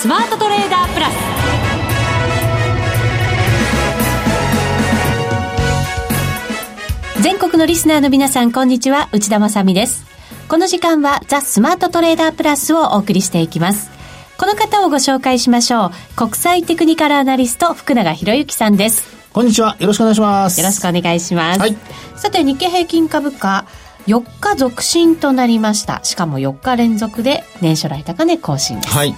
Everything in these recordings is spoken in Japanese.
スマートトレーダープラス。全国のリスナーの皆さんこんにちは。内田まさです。この時間はザ・スマートトレーダープラスをお送りしていきます。この方をご紹介しましょう。国際テクニカルアナリスト福永博之さんです。こんにちは。よろしくお願いします。よろしくお願いします、はい、さて日経平均株価4日続伸となりました。しかも4日連続で年初来高値更新です。はい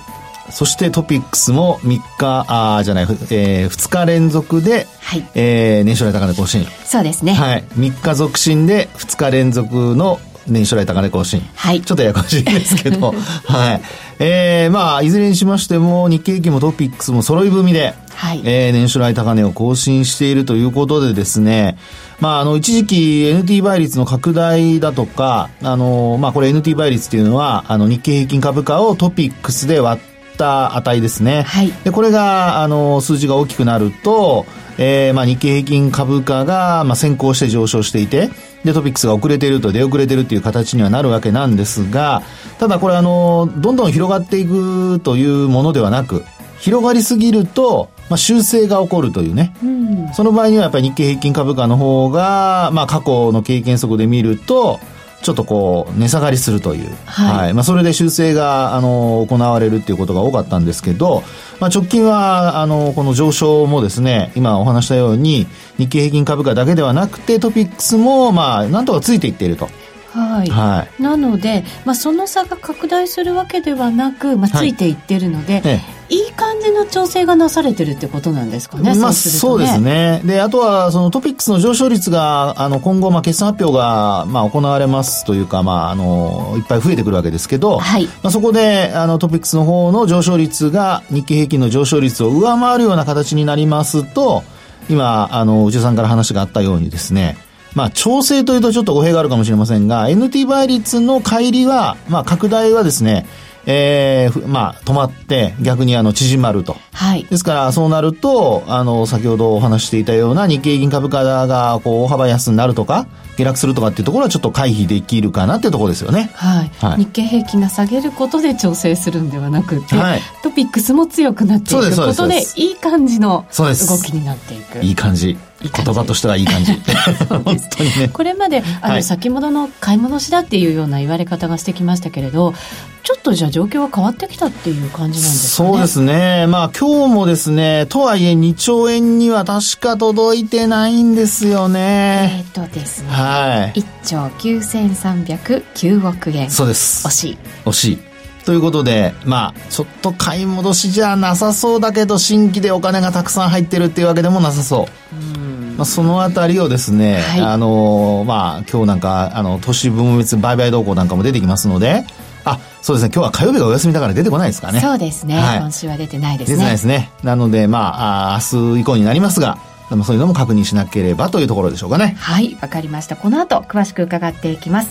そしてトピックスも3日、あじゃない、えー、2日連続で、はい、えー、年初来高値更新。そうですね。はい。3日続伸で2日連続の年初来高値更新。はい。ちょっとややこしいですけど、はい。えー、まあ、いずれにしましても、日経平均もトピックスも揃い踏みで、はい。えー、年初来高値を更新しているということでですね、まあ、あの、一時期 NT 倍率の拡大だとか、あの、まあ、これ NT 倍率っていうのは、あの、日経平均株価をトピックスで割った値ですね。はい。で、これが、あの、数字が大きくなると、えー、まあ、日経平均株価が、まあ、先行して上昇していて、で、トピックスが遅れていると出遅れているっていう形にはなるわけなんですが、ただこれあの、どんどん広がっていくというものではなく、広がりすぎると、まあ、修正が起こるというね、うん、その場合にはやっぱり日経平均株価の方が、まあ、過去の経験則で見ると、ちょっとこう、値下がりするという。はい。はい、まあ、それで修正が、あの、行われるっていうことが多かったんですけど、まあ、直近は、あの、この上昇もですね、今お話したように、日経平均株価だけではなくて、トピックスも、まあ、なんとかついていっていると。はい、はい、なので、まあ、その差が拡大するわけではなく、まあ、ついていってるので、はいええ、いい感じの調整がなされてるってことなんですかね、まあ、そう、ね,、ですね。であとはそのトピックスの上昇率があの今後、まあ、決算発表が、まあ、行われますというか、まあ、あのいっぱい増えてくるわけですけど、はい。まあ、そこであのトピックスの方の上昇率が日経平均の上昇率を上回るような形になりますと今あの内田さんから話があったようにですねまあ、調整というとちょっと語弊があるかもしれませんが、NT 倍率の乖離は、まあ、拡大はですね、えー、まあ、止まって、逆にあの、縮まると。はい。ですから、そうなると、あの、先ほどお話していたような日経平均株価が、こう、大幅安になるとか、下落するとかっていうところはちょっと回避できるかなっていうところですよね。はい。はい、日経平均が下げることで調整するんではなくて、はい、トピックスも強くなっていくことで、いい感じの動きになっていく。いい感じ。言葉としてはいい感じ。本当にね。これまで、あの、はい、先物の買い戻しだっていうような言われ方がしてきましたけれど、ちょっとじゃあ状況は変わってきたっていう感じなんですかね？そうですね。まあ今日もですね、とはいえ2兆円には確か届いてないんですよね。えっ、とですね。はい。1兆9309億円。そうです。惜しい。惜しい。ということで、まあ、ちょっと買い戻しじゃなさそうだけど、新規でお金がたくさん入ってるっていうわけでもなさそう。うんまあ、そのあたりをですね、はい、あのまあ、今日なんか、あの、都市分別売買動向なんかも出てきますので、あ、そうですね、今日は火曜日がお休みだから出てこないですかね。そうですね、はい、今週は出てないですね。出てないですね。なので、まあ、あ明日以降になりますが、でもそういうのも確認しなければというところでしょうかね。はい、わかりました。この後、詳しく伺っていきます。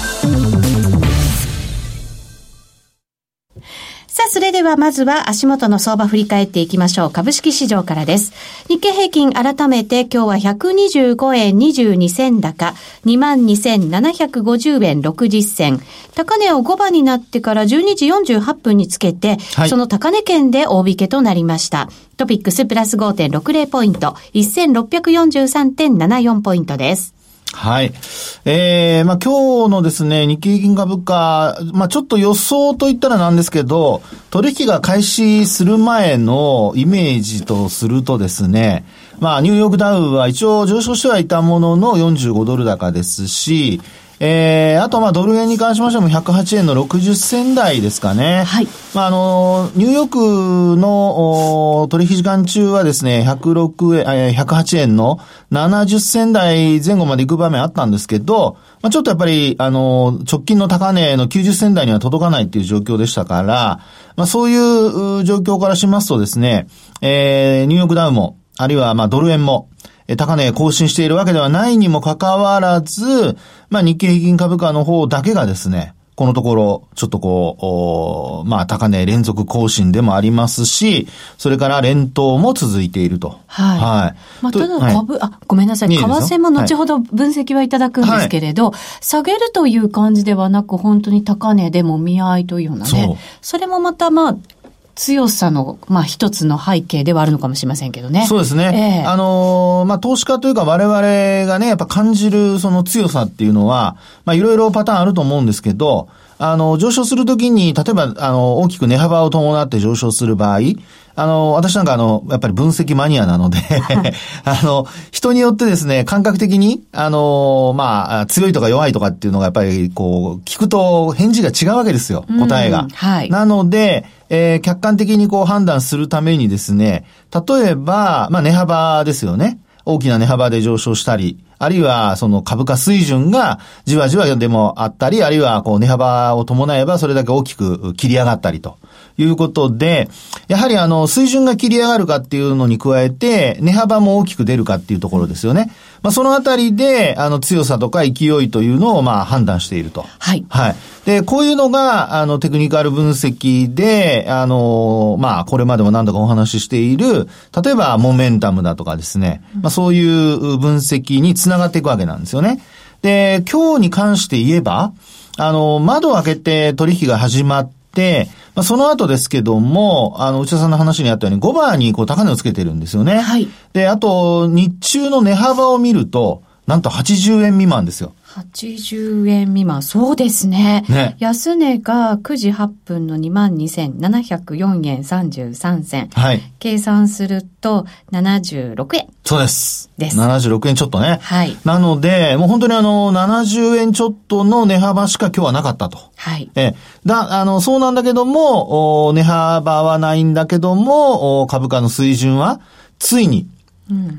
さあ、それではまずは足元の相場振り返っていきましょう。株式市場からです。日経平均改めて今日は125円22銭高、22,750円60銭。高値を5番になってから12時48分につけて、はい、その高値圏で大引けとなりました。トピックスプラス5.60ポイント、1643.74ポイントです。はい。えー、まあ今日のですね、日経平均株価、まあちょっと予想といったらなんですけど、取引が開始する前のイメージとするとですね、まあニューヨークダウは一応上昇してはいたものの45ドル高ですし、えー、あと、まあ、ドル円に関しましても108円の60銭台ですかね。はい。まあ、あの、ニューヨークの取引時間中はですね、106円、108円の70銭台前後まで行く場面あったんですけど、まあ、ちょっとやっぱり、あの、直近の高値の90銭台には届かないっていう状況でしたから、まあ、そういう状況からしますとですね、えー、ニューヨークダウも、あるいは、まあ、ドル円も、高値更新しているわけではないにもかかわらず、まあ日経平均株価の方だけがですね、このところ、ちょっとこう、まあ、高値連続更新でもありますし、それから連投も続いていると。はい。はい。まあ、ただ株、はい、あ、ごめんなさい。為替も後ほど分析はいただくんですけれど、はい、下げるという感じではなく、本当に高値でも見合いというようなね。それもまた、まあ、強さの、まあ一つの背景ではあるのかもしれませんけどね。そうですね。えー、あのー、まあ投資家というか我々がね、やっぱ感じるその強さっていうのは、まあいろいろパターンあると思うんですけど、あの、上昇するときに、例えば、あの、大きく値幅を伴って上昇する場合、あの、私なんかあの、やっぱり分析マニアなので あの、人によってですね、感覚的に、あの、まあ、強いとか弱いとかっていうのがやっぱり、こう、聞くと返事が違うわけですよ、答えが。はい。なので、えー、客観的にこう判断するためにですね、例えば、まあ、値幅ですよね。大きな値幅で上昇したり、あるいはその株価水準がじわじわでもあったり、あるいはこう値幅を伴えばそれだけ大きく切り上がったりということで、やはりあの水準が切り上がるかっていうのに加えて、値幅も大きく出るかっていうところですよね。まあ、そのあたりで、あの、強さとか勢いというのを、まあ、判断していると。はい。はい。で、こういうのが、あの、テクニカル分析で、あの、まあ、これまでも何度かお話ししている、例えば、モメンタムだとかですね、まあ、そういう分析につながっていくわけなんですよね。で、今日に関して言えば、あの、窓を開けて取引が始まって、まあ、その後ですけども、あの、内田さんの話にあったように5番にこう高値をつけてるんですよね。はい。で、あと、日中の値幅を見ると、なんと80円未満ですよ。80円未満。そうですね。ね。安値が9時8分の22,704円33銭。はい。計算すると76円。そうです。です。76円ちょっとね。はい。なので、もう本当にあの、70円ちょっとの値幅しか今日はなかったと。はい。え、だ、あの、そうなんだけども、お値幅はないんだけども、お株価の水準は、ついに、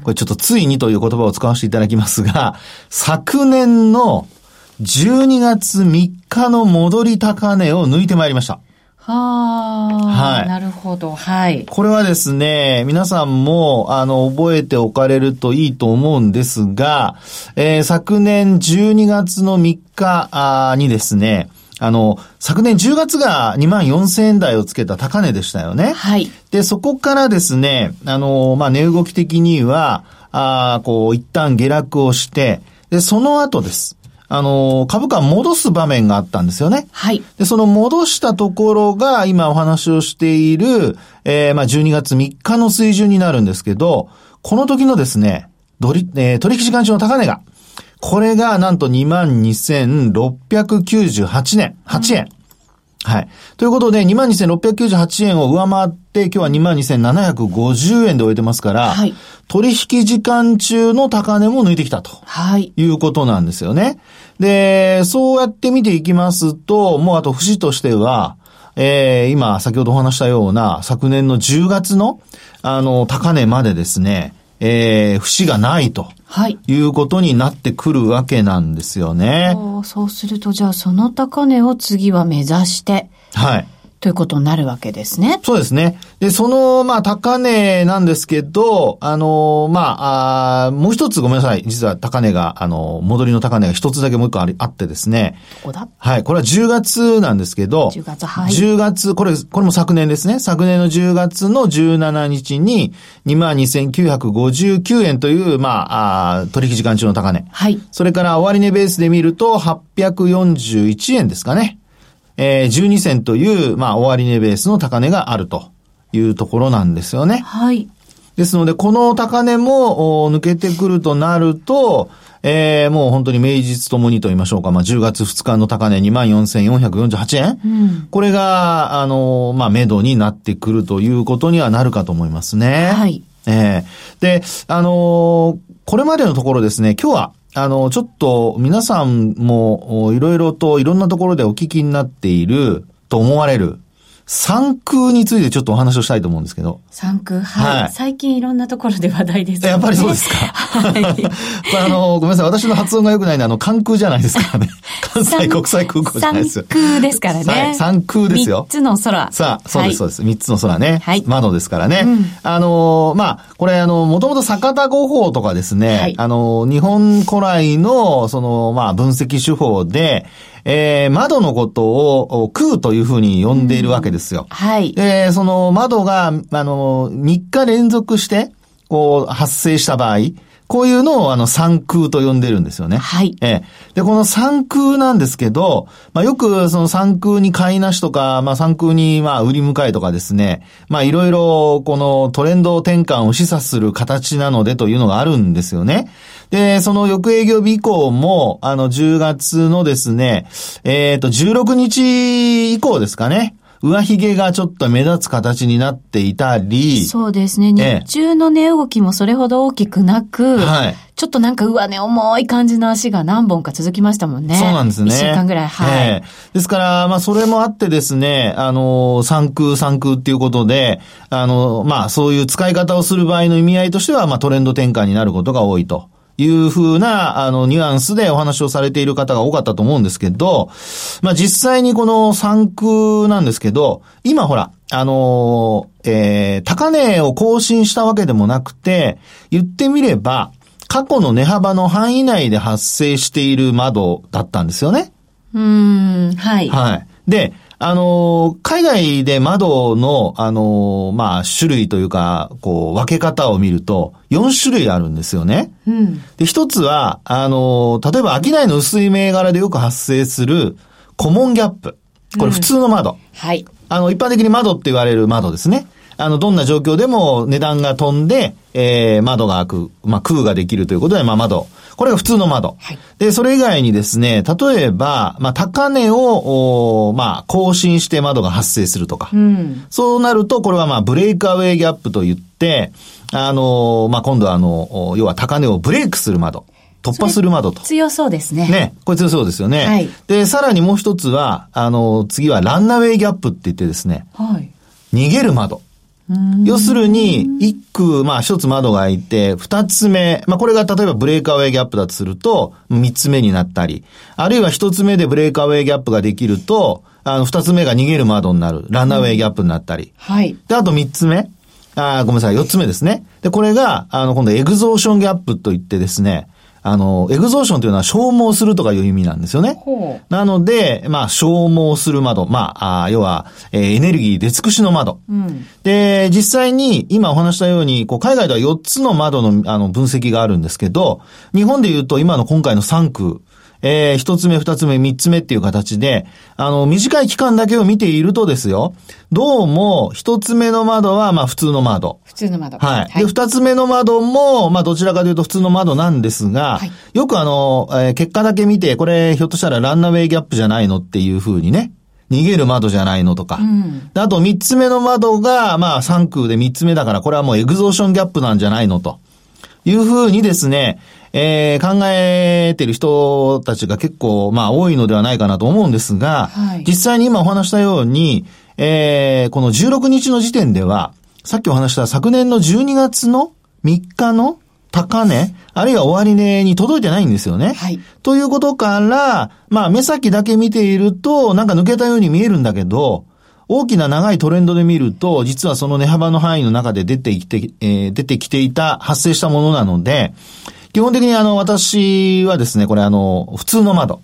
これちょっとついにという言葉を使わせていただきますが、昨年の12月3日の戻り高値を抜いてまいりました。はあ、はい。なるほど。はい。これはですね、皆さんも、あの、覚えておかれるといいと思うんですが、えー、昨年12月の3日にですね、あの、昨年10月が2万4000円台をつけた高値でしたよね。はい。で、そこからですね、あの、まあ、値動き的には、あこう、一旦下落をして、で、その後です。あの、株価戻す場面があったんですよね。はい。で、その戻したところが、今お話をしている、えー、まあ、12月3日の水準になるんですけど、この時のですね、取えー、取引時間中の高値が、これがなんと22,698年、8円。はい。ということで、22,698円を上回って、今日は22,750円で終えてますから、はい、取引時間中の高値も抜いてきたと。はい。いうことなんですよね。で、そうやって見ていきますと、もうあと節としては、えー、今、先ほどお話したような、昨年の10月の、あの、高値までですね、えー、節がないと。はい。いうことになってくるわけなんですよね。そうすると、じゃあその高値を次は目指して。はい。ということになるわけですね。そうですね。で、その、まあ、高値なんですけど、あの、まあ、あもう一つごめんなさい。実は高値が、あの、戻りの高値が一つだけもう一個ありあってですね。どこだ？はい。これは10月なんですけど、10月、はい。10月、これ、これも昨年ですね。昨年の10月の17日に、22,959円という、まあ、あ取引時間中の高値。はい。それから終値ベースで見ると、841円ですかね。えー、12銭という、まあ、終値ベースの高値があるというところなんですよね。はい。ですので、この高値も抜けてくるとなると、えー、もう本当に名実ともにと言いましょうか。まあ、10月2日の高値24,448円、うん、これが、あの、まあ、目処になってくるということにはなるかと思いますね。はい。えー、で、あのー、これまでのところですね、今日は、あの、ちょっと皆さんもいろいろといろんなところでお聞きになっていると思われる産空についてちょっとお話をしたいと思うんですけど。産空、はい、はい。最近いろんなところで話題ですね。やっぱりそうですか。はい。あの、ごめんなさい。私の発音が良くないのは、あの、関空じゃないですからね。関西国際空港じゃないですよ。産空ですからね。はい。産空ですよ。三つの空。さあ、そうです、そうです。三つの空ね。はい。窓ですからね。うん、あの、まあ、これ、あの、もともと坂田五法とかですね、はい、あの、日本古来の、その、まあ、分析手法で、えー、窓のことを空というふうに呼んでいるわけですよ。はい。で、その窓が、あの、3日連続して、こう、発生した場合、こういうのをあの三空と呼んでるんですよね。はい。ええ。で、この三空なんですけど、まあよくその三空に買いなしとか、まあ三空にまあ売り迎えとかですね、まあいろいろこのトレンド転換を示唆する形なのでというのがあるんですよね。で、その翌営業日以降も、あの10月のですね、えっ、ー、と16日以降ですかね。上髭がちょっと目立つ形になっていたり。そうですね。日中の値動きもそれほど大きくなく、はい。ちょっとなんか上値重い感じの足が何本か続きましたもんね。そうなんですね。一週間ぐらい。はい。えー、ですから、まあそれもあってですね、あの、三空三空っていうことで、あの、まあそういう使い方をする場合の意味合いとしては、まあトレンド転換になることが多いと。いうふうな、あの、ニュアンスでお話をされている方が多かったと思うんですけど、まあ、実際にこの産区なんですけど、今ほら、あのえー、高値を更新したわけでもなくて、言ってみれば、過去の値幅の範囲内で発生している窓だったんですよね。うん、はい。はい。で、あの、海外で窓の、あの、まあ、種類というか、こう、分け方を見ると、4種類あるんですよね。うん。で、一つは、あの、例えば、商いの薄い銘柄でよく発生する、コモンギャップ。これ普通の窓。うん、はい。あの、一般的に窓って言われる窓ですね。あの、どんな状況でも値段が飛んで、えー、窓が開く、まあ、空ができるということで、まあ、窓。これが普通の窓。はい、で、それ以外にですね、例えば、まあ、高値を、まあ、更新して窓が発生するとか。うん、そうなると、これはまあ、ブレイクアウェイギャップと言って、あの、まあ、今度はあの、要は高値をブレイクする窓。突破する窓と。強そうですね。ね。これ強そうですよね。はい。で、さらにもう一つは、あの、次はランナウェイギャップって言ってですね。はい。逃げる窓。要するに、一区、まあ一つ窓が開いて、二つ目、まあこれが例えばブレイクアウェイギャップだとすると、三つ目になったり、あるいは一つ目でブレイクアウェイギャップができると、あの、二つ目が逃げる窓になる、ランナーウェイギャップになったり。はい。で、あと三つ目。あごめんなさい、四つ目ですね。で、これが、あの、今度エグゾーションギャップといってですね、あの、エグゾーションというのは消耗するとかいう意味なんですよね。なので、まあ、消耗する窓。まあ、あ要は、えー、エネルギー出尽くしの窓。うん、で、実際に、今お話したように、こう、海外では4つの窓の、あの、分析があるんですけど、日本で言うと、今の今回の3区、えー、一つ目、二つ目、三つ目っていう形で、あの、短い期間だけを見ているとですよ、どうも、一つ目の窓は、まあ、普通の窓。普通の窓。はい。で、二つ目の窓も、まあ、どちらかというと普通の窓なんですが、はい、よくあの、えー、結果だけ見て、これ、ひょっとしたらランナウェイギャップじゃないのっていうふうにね、逃げる窓じゃないのとか。うん、あと、三つ目の窓が、まあ、三空で三つ目だから、これはもうエグゾーションギャップなんじゃないのと。いうふうにですね、えー、考えてる人たちが結構、まあ多いのではないかなと思うんですが、はい、実際に今お話したように、えー、この16日の時点では、さっきお話した昨年の12月の3日の高値、あるいは終値に届いてないんですよね。はい。ということから、まあ目先だけ見ていると、なんか抜けたように見えるんだけど、大きな長いトレンドで見ると、実はその値幅の範囲の中で出てきて、えー、出てきていた、発生したものなので、基本的にあの、私はですね、これあの、普通の窓。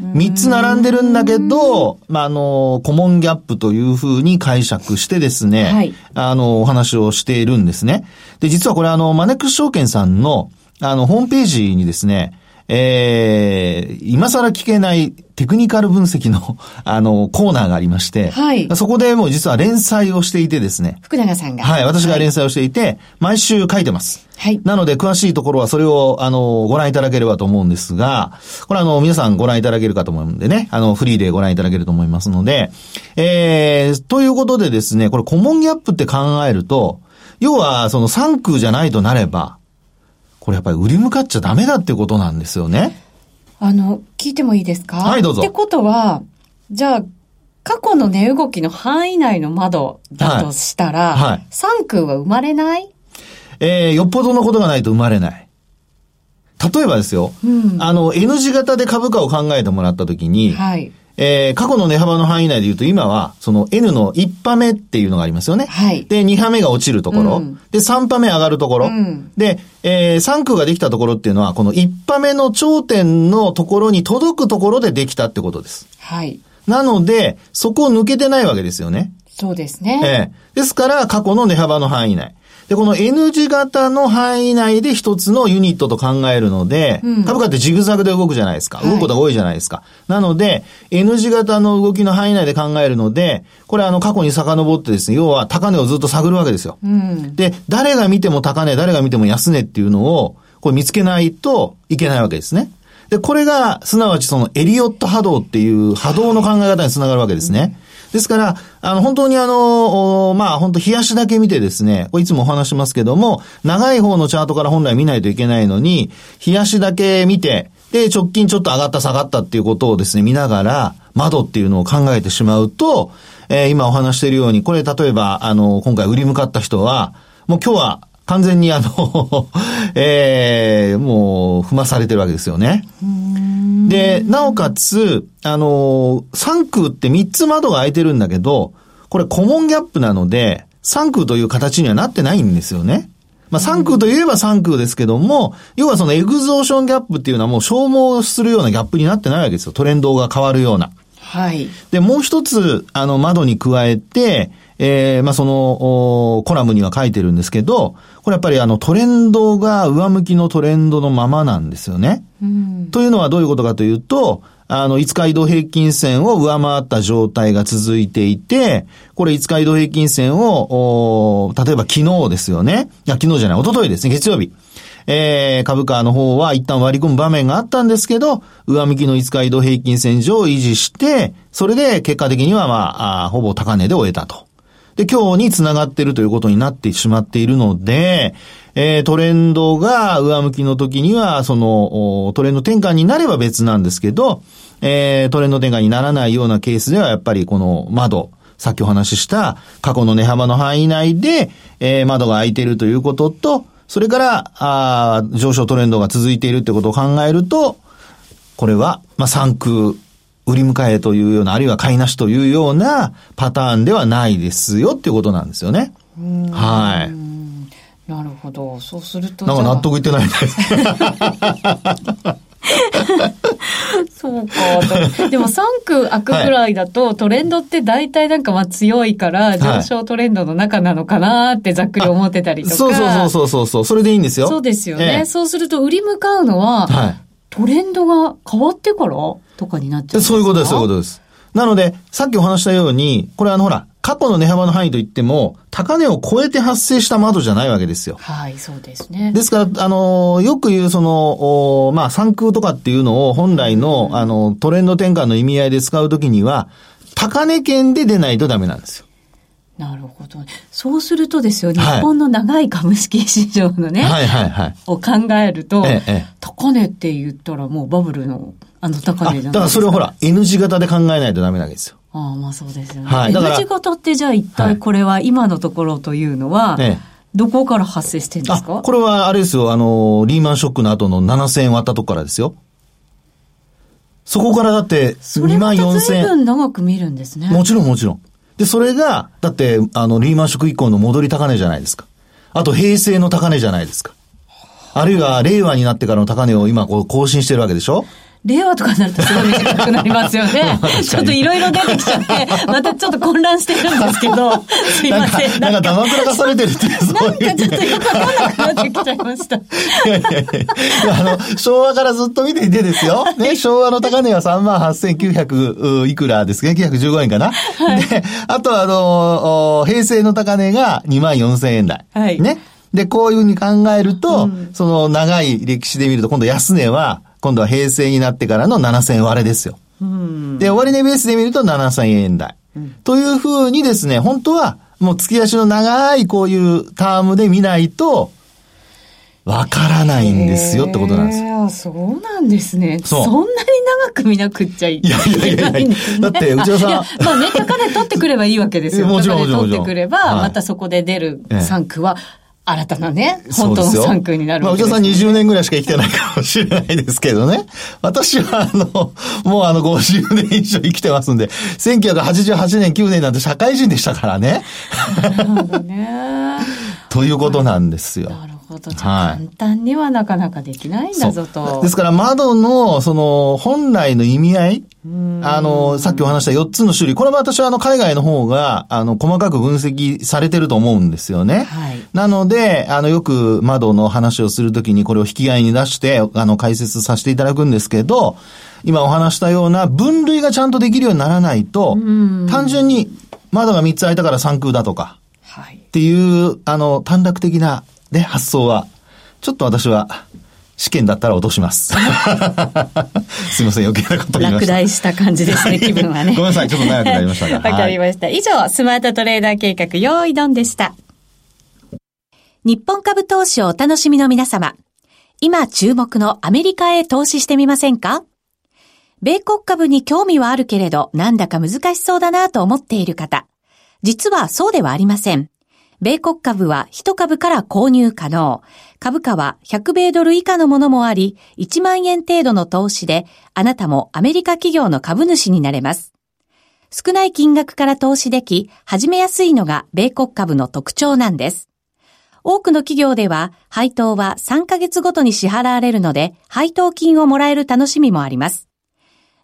三つ並んでるんだけど、まあ、あの、コモンギャップというふうに解釈してですね、はい、あの、お話をしているんですね。で、実はこれあの、マネックス証券さんの、あの、ホームページにですね、えー、今更聞けないテクニカル分析の、あの、コーナーがありまして、はい。そこでもう実は連載をしていてですね。福永さんが。はい、私が連載をしていて、はい、毎週書いてます。はい。なので、詳しいところはそれを、あの、ご覧いただければと思うんですが、これあの、皆さんご覧いただけるかと思うんでね、あの、フリーでご覧いただけると思いますので、えー、ということでですね、これコモンギャップって考えると、要は、その3空じゃないとなれば、これやっぱり売り向かっちゃダメだってことなんですよね。あの、聞いてもいいですか？はい、どうぞ。ってことは、じゃあ、過去の値動きの範囲内の窓だとしたら、はいはい、3空は生まれない？えー、よっぽどのことがないと生まれない。例えばですよ、うん、あの、N 字型で株価を考えてもらったときに、はい、えー、過去の値幅の範囲内で言うと今は、その N の1波目っていうのがありますよね。はい。で、2波目が落ちるところ。うん、で、3波目上がるところ。うん、で、えー、3区ができたところっていうのは、この1波目の頂点のところに届くところでできたってことです。はい。なので、そこを抜けてないわけですよね。そうですね。ええー、ですから、過去の値幅の範囲内。で、この N 字型の範囲内で一つのユニットと考えるので、うん、株価ってジグザグで動くじゃないですか。動くことが多いじゃないですか。はい、なので、N 字型の動きの範囲内で考えるので、これあの過去に遡ってですね、要は高値をずっと探るわけですよ。うん、で、誰が見ても高値、誰が見ても安値っていうのを、これ見つけないといけないわけですね。で、これが、すなわちそのエリオット波動っていう波動の考え方につながるわけですね。ですから、あの、本当にあの、まあ、本当冷やしだけ見てですね、これいつもお話しますけども、長い方のチャートから本来見ないといけないのに、冷やしだけ見て、で、直近ちょっと上がった下がったっていうことをですね、見ながら、窓っていうのを考えてしまうと、えー、今お話しているように、これ例えば、あの、今回売り向かった人は、もう今日は完全にあのえ えー、もう踏まされてるわけですよね。で、なおかつ、あの、3空って3つ窓が開いてるんだけど、これコモンギャップなので、3空という形にはなってないんですよね。まあ、3空といえば3空ですけども、要はそのエグゾーションギャップっていうのはもう消耗するようなギャップになってないわけですよ。トレンドが変わるような。はい。で、もう一つ、あの、窓に加えて、えー、まあ、その、コラムには書いてるんですけど、これやっぱりあのトレンドが上向きのトレンドのままなんですよね。うん、というのはどういうことかというと、あの、5日移動平均線を上回った状態が続いていて、これ5日移動平均線を、例えば昨日ですよね。いや、昨日じゃない、一昨日ですね、月曜日。えー、株価の方は一旦割り込む場面があったんですけど、上向きの5日移動平均線上を維持して、それで結果的にはまあ、あほぼ高値で終えたと。で、今日に繋がっているということになってしまっているので、えー、トレンドが上向きの時には、その、トレンド転換になれば別なんですけど、えー、トレンド転換にならないようなケースでは、やっぱりこの窓、さっきお話しした過去の値幅の範囲内で、えー、窓が開いているということと、それから、あ上昇トレンドが続いているということを考えると、これは、まあ、3空売り迎えというような、あるいは買いなしというようなパターンではないですよっていうことなんですよね。はい。なるほど。そうすると。なんか納得いってないです。そうか。でも3区開くぐらいだと、トレンドって大体なんかまあ強いから上昇トレンドの中なのかなってざっくり思ってたりとか。そうそうそうそうそう。それでいいんですよ。そうですよね。ええ、そうすると売り向かうのは、はい、トレンドが変わってからとかになっちゃうそういうことです、そういうことです。なので、さっきお話したように、これあのほら、過去の値幅の範囲といっても、高値を超えて発生した窓じゃないわけですよ。はい、そうですね。ですから、あの、よく言うその、まあ、産空とかっていうのを本来の、あの、トレンド転換の意味合いで使うときには、高値圏で出ないとダメなんですよ。なるほど。そうするとですよ、日本の長い株式市場のね、はいはいはい、を考えると、ええ、高値って言ったらもうバブルのあの高値じゃないですか。だからそれをほら、N 字型で考えないとダメなわけですよ。ああ、まあそうですよね。はい、N 字型ってじゃあ一体これは今のところというのは、ええどこから発生してんですか？これはあれですよ、あの、リーマンショックの後の7000円割ったとこからですよ。そこからだって2万4000円。それ分長く見るんですね。もちろんもちろん。で、それが、だって、あの、リーマンショック以降の戻り高値じゃないですか。あと、平成の高値じゃないですか。あるいは、令和になってからの高値を今、こう、更新してるわけでしょ令和とかになるとすごい短くなりますよね。ちょっといろいろ出てきちゃって、またちょっと混乱してるんですけど、すいません。なんか、なんか黙らされてるっていう、なんかちょっとよくわかんなくなってきちゃいました。いやいやいや、あの、昭和からずっと見ていてですよ。ね、昭和の高値は38,900いくらですね。915円かな。はい、で、あとあの、平成の高値が24,000円台。はい。ね。で、こういうふうに考えると、うん、その長い歴史で見ると、今度安値は、今度は平成になってからの7000割れですよ。で、終値ベースで見ると7000円台。うん、というふうにですね、本当はもう月足の長いこういうタームで見ないと、わからないんですよってことなんです。そうなんですね。そんなに長く見なくっちゃいけないいやいやいや だって内田さん。まあね、高値取ってくればいいわけですよ。もちろん。取ってくれば、またそこで出る3区は、新たなね、本当の3区になるわけです、まあ、内田さん20年ぐらいしか生きてないかもしれないですけどね。私はあの、もうあの50年以上生きてますんで、1988年、9年なんて社会人でしたからね。なるほどね。ということなんですよ。ほど。簡単にはなかなかできないんだぞと。ですから窓の、その、本来の意味合いあの、さっきお話した4つの種類。これも私はあの、海外の方が、あの、細かく分析されてると思うんですよね。はい。なので、あの、よく窓の話をするときにこれを引き合いに出して、あの、解説させていただくんですけど、今お話したような分類がちゃんとできるようにならないと、単純に窓が3つ開いたから3空だとか、はい。っていう、あの、短絡的なね、発想は、ちょっと私は、試験だったら落とします。すいません、余計なこと言いました。落第した感じですね、気分はね。ごめんなさい、ちょっと長くなりましたが。わかりました。以上、スマートトレーダー計画、用意ドンでした。日本株投資をお楽しみの皆様。今注目のアメリカへ投資してみませんか？米国株に興味はあるけれど、なんだか難しそうだなと思っている方。実はそうではありません。米国株は1株から購入可能。株価は100米ドル以下のものもあり、1万円程度の投資で、あなたもアメリカ企業の株主になれます。少ない金額から投資でき、始めやすいのが米国株の特徴なんです。多くの企業では、配当は3ヶ月ごとに支払われるので、配当金をもらえる楽しみもあります。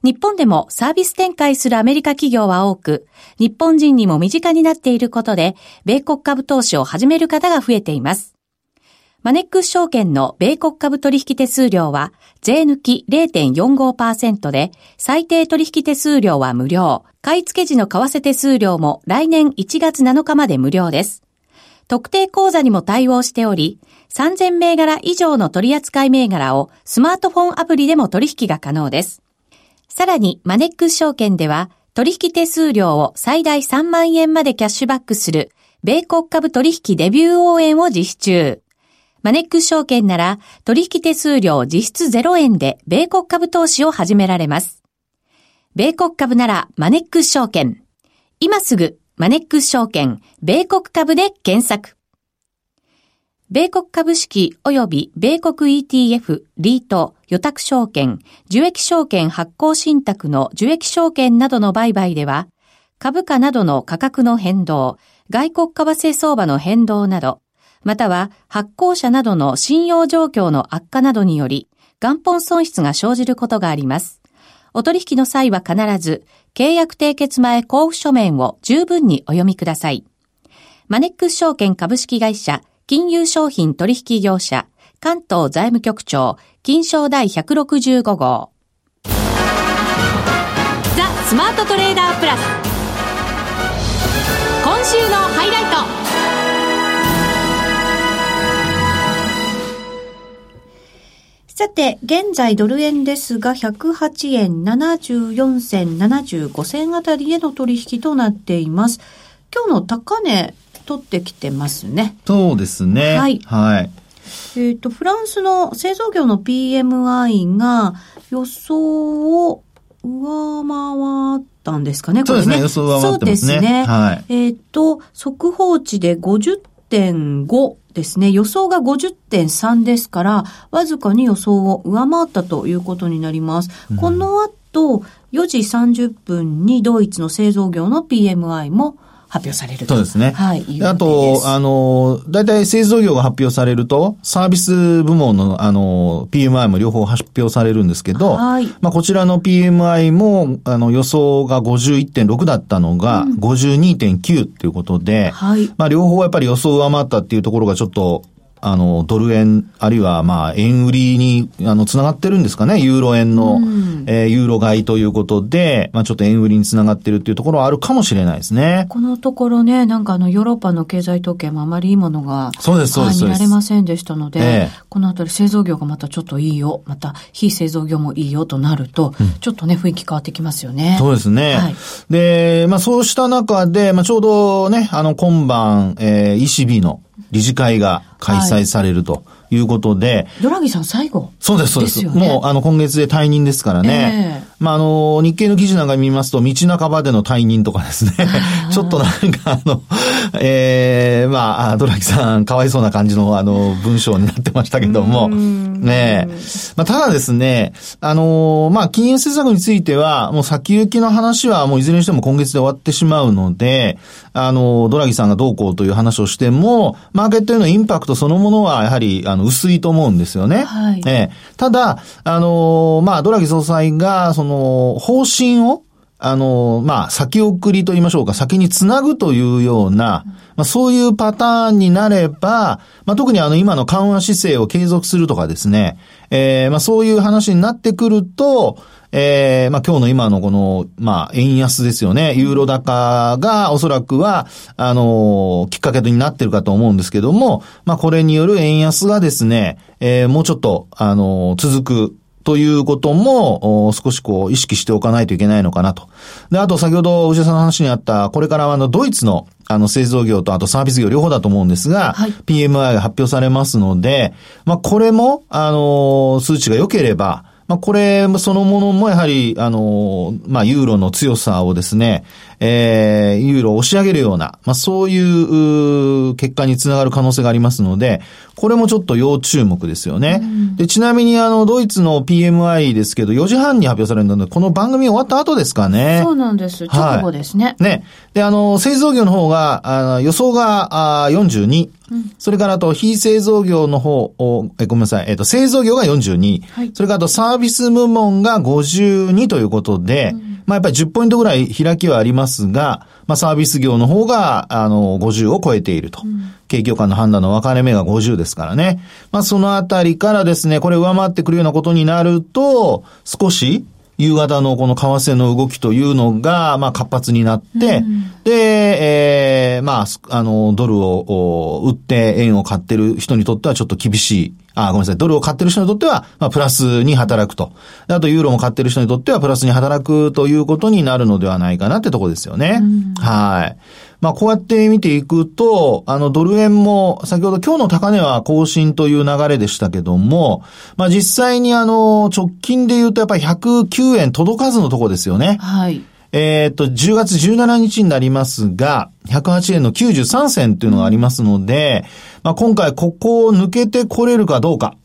日本でもサービス展開するアメリカ企業は多く、日本人にも身近になっていることで、米国株投資を始める方が増えています。マネックス証券の米国株取引手数料は税抜き0.45%で最低取引手数料は無料。買い付け時の為替手数料も来年1月7日まで無料です。特定口座にも対応しており、3000銘柄以上の取扱銘柄をスマートフォンアプリでも取引が可能です。さらにマネックス証券では取引手数料を最大3万円までキャッシュバックする米国株取引デビュー応援を実施中。マネックス証券なら取引手数料実質0円で米国株投資を始められます。米国株ならマネックス証券。今すぐマネックス証券米国株で検索。米国株式及び米国 ETF、リート、予託証券、受益証券発行信託の受益証券などの売買では、株価などの価格の変動、外国為替相場の変動など、または発行者などの信用状況の悪化などにより、元本損失が生じることがあります。お取引の際は必ず、契約締結前交付書面を十分にお読みください。マネックス証券株式会社、金融商品取引業者、関東財務局長、金賞第165号。ザ・スマートトレーダープラス。今週のハイライト。さて、現在ドル円ですが、108円74銭75銭あたりへの取引となっています。今日の高値、取ってきてますね。そうですね。はい。はい。えっ、ー、と、フランスの製造業の PMI が予想を上回ったんですかね、これね。そうですね、予想上回ってますね。そうですね。はい。えっ、ー、と、速報値で50.5ですね。予想が50.3ですから、わずかに予想を上回ったということになります。うん、この後、4時30分にドイツの製造業の PMI も発表されるそうですね。はい。あと、あの、大体製造業が発表されると、サービス部門の、あの、PMI も両方発表されるんですけど、はい。まあ、こちらの PMI も、あの、予想が51.6だったのが、52.9っていうことで、はい。まあ、両方やっぱり予想上回ったっていうところがちょっと、あの、ドル円、あるいは、まあ、円売りに、あの、つながってるんですかね？ユーロ円の、うん、えー、ユーロ買いということで、まあ、ちょっと円売りにつながってるっていうところはあるかもしれないですね。このところね、なんかあの、ヨーロッパの経済統計もあまりいいものが、そうです、そうです。見られませんでしたので、ええ、このあたり製造業がまたちょっといいよ、また非製造業もいいよとなると、うん、ちょっとね、雰囲気変わってきますよね。そうですね。はい、で、まあ、そうした中で、まあ、ちょうどね、あの、今晩、えー、ECB の理事会が開催されるということで。ドラギさん最後そうです、そうです。ですね、もう、あの、今月で退任ですからね。えー、まあ、あの、日経の記事なんか見ますと、道半ばでの退任とかですね。ちょっとなんか、あの、え えー、まあ、ドラギさん、かわいそうな感じの、あの、文章になってましたけども。ねまあ、ただですね、あの、まあ、金融政策については、もう先行きの話は、もういずれにしても今月で終わってしまうので、あの、ドラギさんがどうこうという話をしても、マーケットへのインパクトそのものは、やはり、あの、薄いと思うんですよね。はい。ええただ、あの、まあ、ドラギ総裁が、その、その方針を、あの、まあ、先送りと言いましょうか、先につなぐというような、まあ、そういうパターンになれば、まあ、特にあの、今の緩和姿勢を継続するとかですね、えー、まあ、そういう話になってくると、えー、まあ、今日の今のこの、まあ、円安ですよね。ユーロ高がおそらくは、あのきっかけになってるかと思うんですけども、まあ、これによる円安がですね、えー、もうちょっと、あの続くということも、少しこう、意識しておかないといけないのかなと。で、あと先ほど、内田さんの話にあった、これからあの、ドイツの、あの、製造業とあとサービス業両方だと思うんですが、はい、PMI が発表されますので、まあ、これも、あの、数値が良ければ、まあ、これそのものもやはり、あの、まあ、ユーロの強さをですね、えー、ユーロを押し上げるような、まあ、そういう結果につながる可能性がありますので、これもちょっと要注目ですよね。うん、で、ちなみにあの、ドイツの PMI ですけど、4時半に発表されるので、この番組終わった後ですかね。そうなんです。直後ですね。はい、ね。で、あの、製造業の方が、あ予想があ42、それからあと、非製造業の方を、えごめんなさい、えっ、と、製造業が42、はい、それからあと、サービス部門が52ということで、うん、まあやっぱり10ポイントぐらい開きはありますが、まあサービス業の方が、あの、50を超えていると。うん、景況感の判断の分かれ目が50ですからね。まあそのあたりからですね、これ上回ってくるようなことになると、少し、夕方のこの為替の動きというのが、まあ活発になって、うん、で、ええー、まあ、あの、ドルを売って円を買ってる人にとってはちょっと厳しい。あ、ごめんなさい。ドルを買ってる人にとっては、まあ、プラスに働くと。あと、ユーロも買ってる人にとっては、プラスに働くということになるのではないかなってとこですよね。うん、はい。まあ、こうやって見ていくと、あの、ドル円も、先ほど今日の高値は更新という流れでしたけども、まあ、実際にあの、直近で言うとやっぱり109円届かずのとこですよね。はい。えっと、10月17日になりますが、108円の93銭というのがありますので、まあ、今回ここを抜けてこれるかどうか。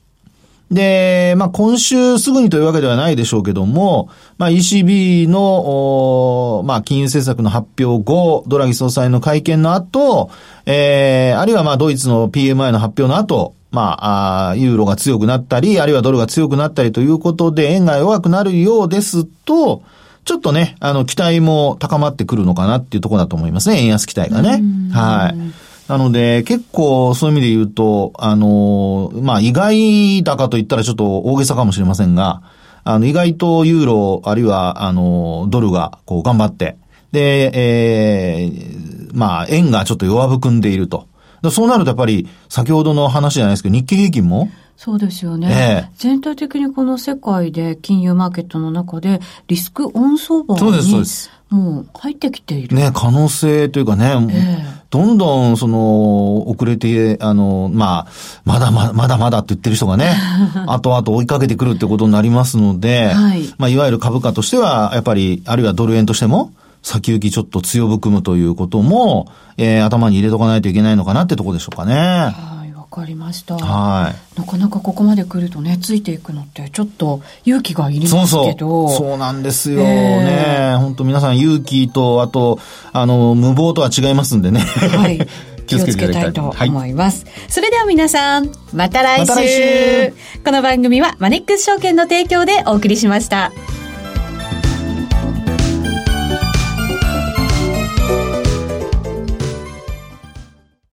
で、まあ、今週すぐにというわけではないでしょうけども、まあ、ECB の、まあ、金融政策の発表後、ドラギ総裁の会見の後、えー、あるいはまあ、ドイツの PMI の発表の後、まあ、あユーロが強くなったり、あるいはドルが強くなったりということで、円が弱くなるようですと、ちょっとね、あの、期待も高まってくるのかなっていうところだと思いますね、円安期待がね。はい。なので、結構そういう意味で言うと、あの、まあ、意外だかと言ったらちょっと大げさかもしれませんが、あの、意外とユーロ、あるいは、あの、ドルが、こう、頑張って、で、えー、まあ、円がちょっと弱含んでいると。そうなるとやっぱり、先ほどの話じゃないですけど、日経平均も、そうですよね、ええ、全体的にこの世界で金融マーケットの中でリスクオン相場にそうです、そうです。もう入ってきている。ね、可能性というかね、えー、どんどんその遅れて、あの、まあ、まだまだまだまだって言ってる人がね、後々追いかけてくるってことになりますので、はい、まあ、いわゆる株価としては、やっぱり、あるいはドル円としても、先行きちょっと強含むということも、えー、頭に入れとかないといけないのかなってとこでしょうかね。かりました。はい。なかなかここまで来るとね、ついていくのってちょっと勇気がいりますけど。そうそう。そうなんですよ、ね。本当皆さん勇気と、あと、あの、無謀とは違いますんでね。はい。気をつけたいと思います。はい、それでは皆さん、また来週。また来週この番組はマネックス証券の提供でお送りしました。